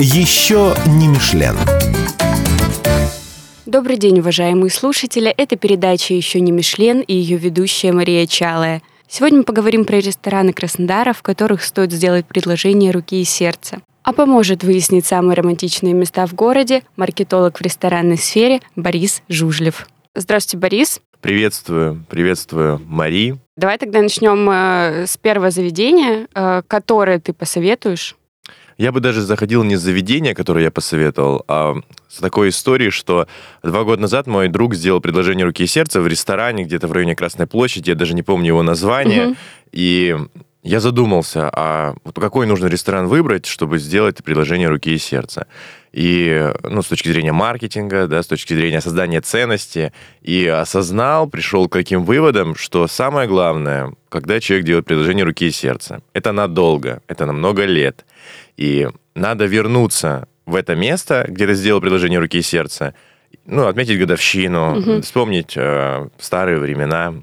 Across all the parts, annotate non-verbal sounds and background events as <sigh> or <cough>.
Еще не Мишлен. Добрый день, уважаемые слушатели. Это передача «Еще не Мишлен» и ее ведущая Мария Чалая. Сегодня мы поговорим про рестораны Краснодара, в которых стоит сделать предложение руки и сердца. А поможет выяснить самые романтичные места в городе маркетолог в ресторанной сфере Борис Жужлев. Здравствуйте, Борис. Приветствую, приветствую, Мари. Давай тогда начнем э, с первого заведения, э, которое ты посоветуешь. Я бы даже заходил не с заведения, которое я посоветовал, а с такой историей, что два года назад мой друг сделал предложение руки и сердца в ресторане где-то в районе Красной площади, я даже не помню его название, угу. и я задумался, а вот какой нужно ресторан выбрать, чтобы сделать предложение руки и сердца. И, ну, с точки зрения маркетинга, да, с точки зрения создания ценности, и осознал, пришел к каким выводам, что самое главное, когда человек делает предложение руки и сердца, это надолго, это на много лет. И надо вернуться в это место, где ты сделал предложение руки и сердца, ну, отметить годовщину, угу. вспомнить э, старые времена,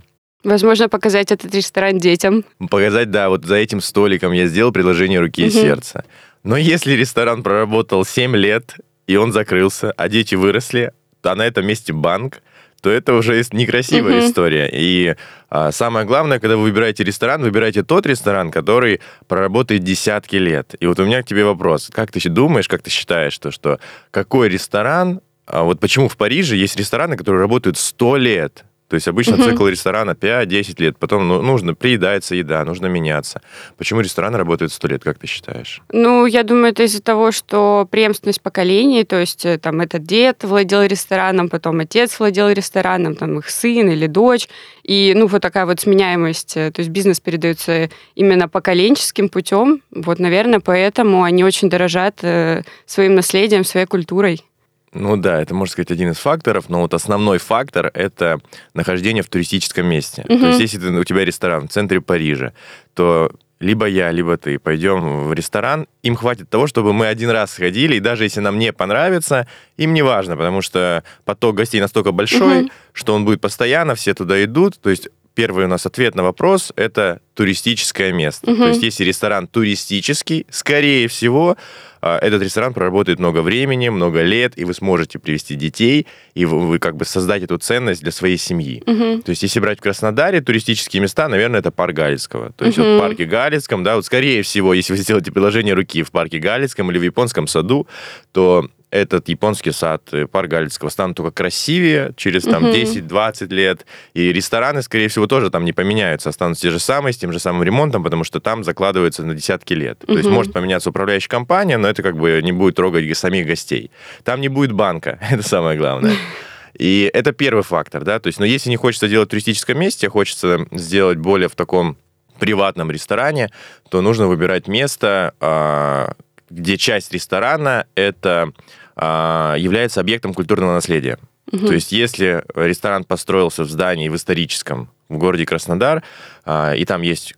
Возможно, показать этот ресторан детям. Показать, да, вот за этим столиком я сделал предложение руки угу. и сердца. Но если ресторан проработал 7 лет, и он закрылся, а дети выросли, а на этом месте банк, то это уже некрасивая угу. история. И а, самое главное, когда вы выбираете ресторан, выбирайте тот ресторан, который проработает десятки лет. И вот у меня к тебе вопрос. Как ты думаешь, как ты считаешь, что, что какой ресторан, а вот почему в Париже есть рестораны, которые работают 100 лет? То есть обычно угу. цикл ресторана 5-10 лет, потом ну, нужно, приедается еда, нужно меняться. Почему ресторан работает 100 лет, как ты считаешь? Ну, я думаю, это из-за того, что преемственность поколений, то есть э, там этот дед владел рестораном, потом отец владел рестораном, там их сын или дочь, и ну вот такая вот сменяемость, э, то есть бизнес передается именно поколенческим путем, вот, наверное, поэтому они очень дорожат э, своим наследием, своей культурой. Ну да, это, можно сказать, один из факторов, но вот основной фактор — это нахождение в туристическом месте. Угу. То есть если у тебя ресторан в центре Парижа, то либо я, либо ты пойдем в ресторан, им хватит того, чтобы мы один раз сходили, и даже если нам не понравится, им не важно, потому что поток гостей настолько большой, угу. что он будет постоянно, все туда идут, то есть первый у нас ответ на вопрос – это туристическое место. Угу. То есть если ресторан туристический, скорее всего, этот ресторан проработает много времени, много лет, и вы сможете привести детей, и вы, вы как бы создать эту ценность для своей семьи. Угу. То есть, если брать в Краснодаре туристические места, наверное, это парк Галицкого. То есть, угу. вот в парке Галицком, да, вот скорее всего, если вы сделаете приложение руки в парке Галицком или в японском саду, то этот японский сад, э, парк Галицкого станут только красивее через там, угу. 10-20 лет. И рестораны, скорее всего, тоже там не поменяются, останутся те же самые, с тем же самым ремонтом, потому что там закладывается на десятки лет. Угу. То есть может поменяться управляющая компания, но это как бы не будет трогать самих гостей. Там не будет банка, <laughs> это самое главное. И это первый фактор, да, то есть, но если не хочется делать в туристическом месте, хочется сделать более в таком приватном ресторане, то нужно выбирать место, а, где часть ресторана это а, является объектом культурного наследия. Угу. То есть, если ресторан построился в здании в историческом в городе Краснодар, а, и там есть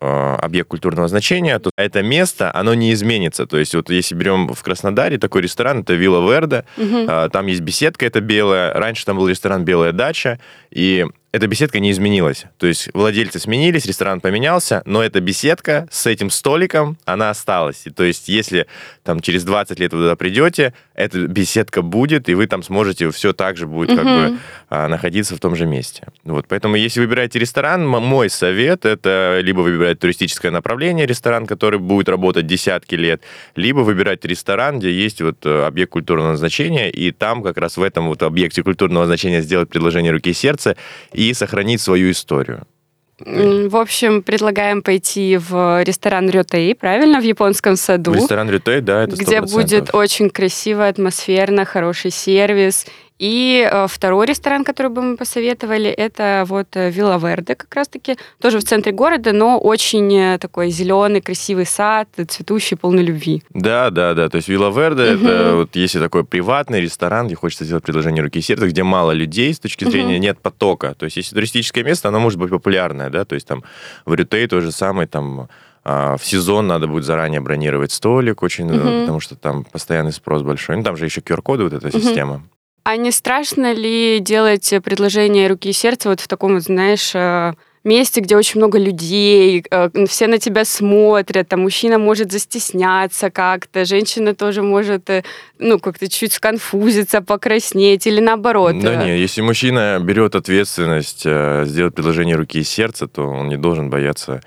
а, объект культурного значения, то это место, оно не изменится. То есть вот если берем в Краснодаре такой ресторан, это Вилла Верда, угу. там есть беседка, это белая. Раньше там был ресторан Белая дача, и эта беседка не изменилась. То есть владельцы сменились, ресторан поменялся, но эта беседка с этим столиком, она осталась. И, то есть если там через 20 лет вы туда придете, эта беседка будет, и вы там сможете, все так же будет как бы а, находиться в том же месте. Вот, поэтому если выбираете ресторан, мой совет это либо выбирать туристическое направление, ресторан, который будет работать десятки лет, либо выбирать ресторан, где есть вот э, объект культурного значения, и там как раз в этом вот объекте культурного значения сделать предложение руки и сердца, и и сохранить свою историю. В общем, предлагаем пойти в ресторан Рютей, правильно, в японском саду. В ресторан Рютей, да, это 100%. Где будет очень красиво, атмосферно, хороший сервис, и э, второй ресторан, который бы мы посоветовали, это вот э, Вилла Верде, как раз-таки, тоже в центре города, но очень э, такой зеленый, красивый сад, цветущий, полный любви. Да, да, да. То есть Вилла Верде, угу. это вот если такой приватный ресторан, где хочется сделать предложение руки и сердца, где мало людей с точки зрения угу. нет потока. То есть если туристическое место, оно может быть популярное, да, то есть там в Рютей то же самое, там а, в сезон надо будет заранее бронировать столик очень, угу. потому что там постоянный спрос большой. Ну, там же еще QR-коды, вот эта угу. система. А не страшно ли делать предложение руки и сердца вот в таком, знаешь, э, месте, где очень много людей, э, все на тебя смотрят, там мужчина может застесняться как-то, женщина тоже может, э, ну, как-то чуть сконфузиться, покраснеть или наоборот. Да не, если мужчина берет ответственность сделать предложение руки и сердца, то он не должен бояться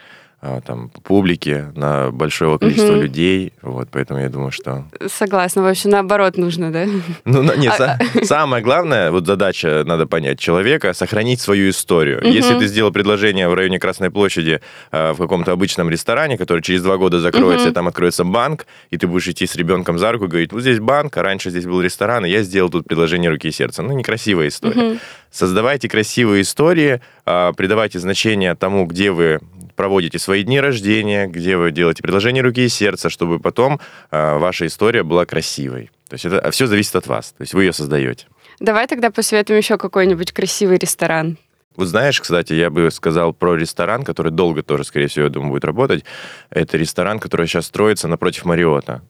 там, публики, на большое количество угу. людей. Вот, поэтому я думаю, что... Согласна. Вообще наоборот нужно, да? Ну, не, а... самое главное, вот задача, надо понять, человека, сохранить свою историю. Угу. Если ты сделал предложение в районе Красной площади а, в каком-то обычном ресторане, который через два года закроется, угу. там откроется банк, и ты будешь идти с ребенком за руку и говорить, вот здесь банк, а раньше здесь был ресторан, и я сделал тут предложение руки и сердца. Ну, некрасивая история. Угу. Создавайте красивые истории, а, придавайте значение тому, где вы проводите свои дни рождения, где вы делаете предложение руки и сердца, чтобы потом э, ваша история была красивой. То есть это все зависит от вас. То есть вы ее создаете. Давай тогда посоветуем еще какой-нибудь красивый ресторан. Вот знаешь, кстати, я бы сказал про ресторан, который долго тоже, скорее всего, я думаю, будет работать. Это ресторан, который сейчас строится напротив Мариота.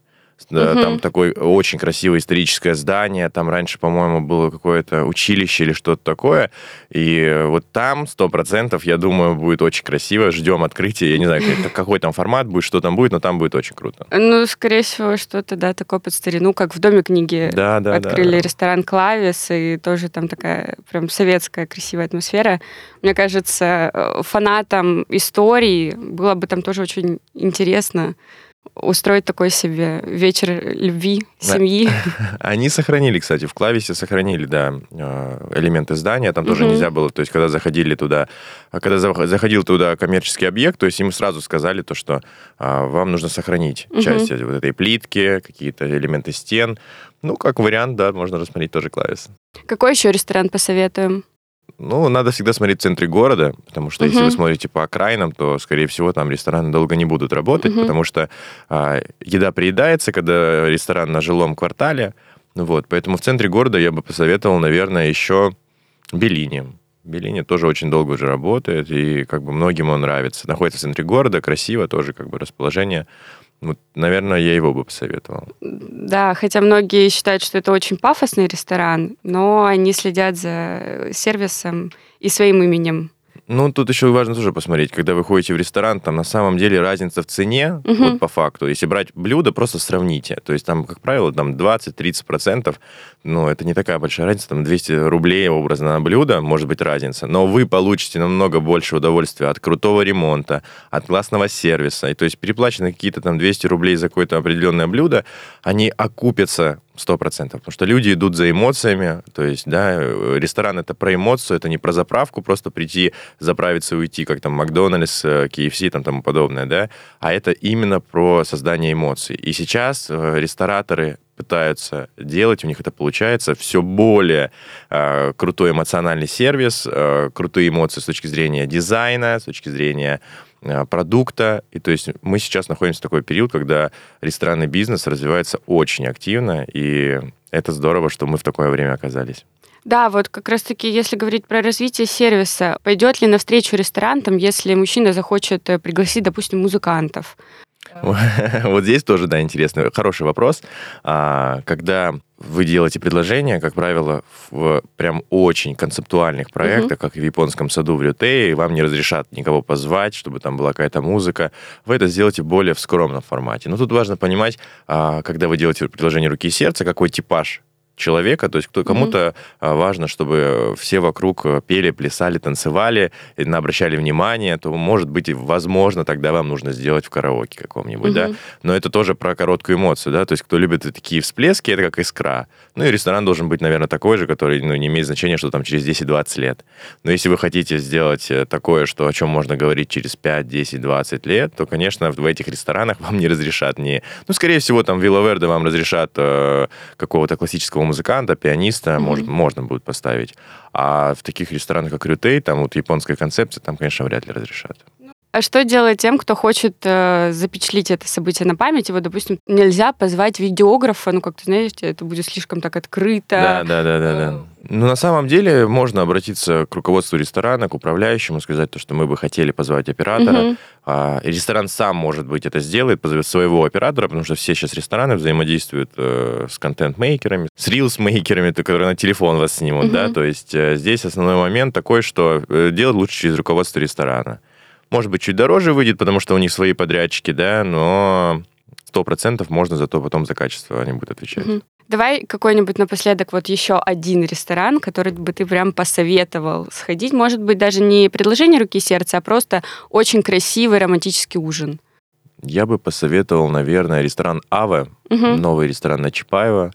Да, угу. Там такое очень красивое историческое здание. Там раньше, по-моему, было какое-то училище или что-то такое. И вот там сто процентов, я думаю, будет очень красиво. Ждем открытия. Я не знаю, какой там формат будет, что там будет, но там будет очень круто. Ну, скорее всего, что-то, да, такое под старину, как в Доме книги да, да, открыли да, да. ресторан «Клавис», и тоже там такая прям советская красивая атмосфера. Мне кажется, э, фанатам истории было бы там тоже очень интересно устроить такой себе вечер любви, семьи. <laughs> Они сохранили, кстати, в клависе сохранили, да, э, элементы здания, там тоже нельзя было, то есть когда заходили туда, когда заходил туда коммерческий объект, то есть им сразу сказали то, что а, вам нужно сохранить часть вот этой плитки, какие-то элементы стен. Ну, как вариант, да, можно рассмотреть тоже клависы. Какой еще ресторан посоветуем? Ну, надо всегда смотреть в центре города, потому что uh-huh. если вы смотрите по окраинам, то, скорее всего, там рестораны долго не будут работать, uh-huh. потому что а, еда приедается, когда ресторан на жилом квартале. Вот, поэтому в центре города я бы посоветовал, наверное, еще Беллини. Беллини тоже очень долго уже работает, и как бы многим он нравится. Находится в центре города, красиво, тоже как бы расположение вот, наверное, я его бы посоветовал. Да, хотя многие считают, что это очень пафосный ресторан, но они следят за сервисом и своим именем. Ну, тут еще важно тоже посмотреть, когда вы ходите в ресторан, там на самом деле разница в цене, угу. вот по факту. Если брать блюдо, просто сравните. То есть там, как правило, там 20-30%, ну, это не такая большая разница, там 200 рублей образно на блюдо, может быть разница, но вы получите намного больше удовольствия от крутого ремонта, от классного сервиса. И то есть переплачены какие-то там 200 рублей за какое-то определенное блюдо, они окупятся Сто процентов. Потому что люди идут за эмоциями. То есть, да, ресторан это про эмоцию, это не про заправку, просто прийти, заправиться и уйти, как там Макдональдс, KFC и там тому подобное, да. А это именно про создание эмоций. И сейчас э, рестораторы пытаются делать, у них это получается, все более э, крутой эмоциональный сервис, э, крутые эмоции с точки зрения дизайна, с точки зрения Э, продукта. И то есть мы сейчас находимся в такой период, когда ресторанный бизнес развивается очень активно, и это здорово, что мы в такое время оказались. Да, вот как раз-таки, если говорить про развитие сервиса, пойдет ли навстречу ресторан, там, если мужчина захочет э, пригласить, допустим, музыкантов? <laughs> Вот здесь тоже, да, интересный, хороший вопрос. А, когда вы делаете предложение, как правило, в прям очень концептуальных проектах, как в японском саду в Рютее, вам не разрешат никого позвать, чтобы там была какая-то музыка. Вы это сделаете более в скромном формате. Но тут важно понимать, а, когда вы делаете предложение руки и сердца, какой типаж человека, то есть кто, кому-то mm-hmm. важно, чтобы все вокруг э, пели, плясали, танцевали, обращали внимание, то, может быть, возможно, тогда вам нужно сделать в караоке каком-нибудь, mm-hmm. да, но это тоже про короткую эмоцию, да, то есть кто любит такие всплески, это как искра. Ну и ресторан должен быть, наверное, такой же, который, ну, не имеет значения, что там через 10-20 лет. Но если вы хотите сделать э, такое, что о чем можно говорить через 5, 10, 20 лет, то, конечно, в этих ресторанах <laughs> вам не разрешат не... Ну, скорее всего, там Вилла Верде вам разрешат э, какого-то классического музыканта, пианиста, mm-hmm. может, можно будет поставить. А в таких ресторанах, как Рютей, там вот японская концепция, там, конечно, вряд ли разрешат. А что делать тем, кто хочет э, запечатлить это событие на память? Вот, допустим, нельзя позвать видеографа, ну, как ты знаешь, это будет слишком так открыто. Да, да, да, да, да. Ну, на самом деле, можно обратиться к руководству ресторана, к управляющему, сказать то, что мы бы хотели позвать оператора. Мгм. А, ресторан сам, может быть, это сделает, позовет своего оператора, потому что все сейчас рестораны взаимодействуют э, с контент-мейкерами, с рилс-мейкерами, то, которые на телефон вас снимут, Мгм. да, то есть э, здесь основной момент такой, что э, делать лучше через руководство ресторана. Может быть, чуть дороже выйдет, потому что у них свои подрядчики, да, но сто процентов можно зато потом за качество они будут отвечать. Мгм. Давай какой-нибудь напоследок вот еще один ресторан, который бы ты прям посоветовал сходить. Может быть, даже не предложение руки и сердца, а просто очень красивый романтический ужин. Я бы посоветовал, наверное, ресторан Ава, Мгм. новый ресторан на Чапаева.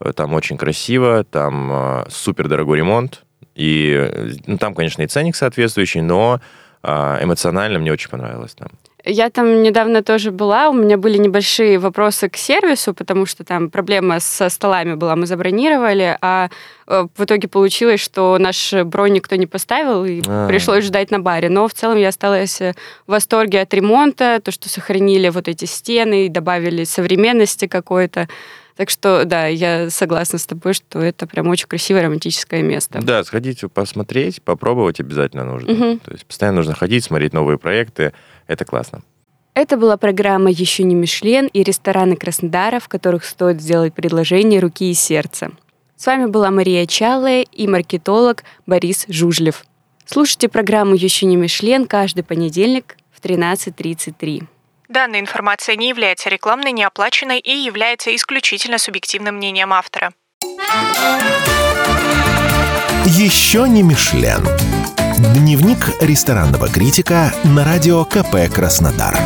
Э, Там очень красиво, там супер дорогой ремонт. И э, ну, там, конечно, и ценник соответствующий, но эмоционально мне очень понравилось там. Я там недавно тоже была, у меня были небольшие вопросы к сервису, потому что там проблема со столами была, мы забронировали, а э, в итоге получилось, что наш бронь никто не поставил, и А. пришлось ждать на баре. Но в целом я осталась э, в восторге от ремонта, то, что сохранили вот эти стены и добавили современности какой-то. Так что, да, я согласна с тобой, что это прям очень красивое романтическое место. Да, сходить посмотреть, попробовать обязательно нужно. Мгм. То есть постоянно нужно ходить, смотреть новые проекты. Это классно. Это была программа «Еще не Мишлен» и рестораны Краснодара, в которых стоит сделать предложение руки и сердца. С вами была Мария Чалая и маркетолог Борис Жужлев. Слушайте программу «Еще не Мишлен» каждый понедельник в 13.33. Данная информация не является рекламной, неоплаченной и является исключительно субъективным мнением автора. Еще не Мишлен. Дневник ресторанного критика на радио КП Краснодар.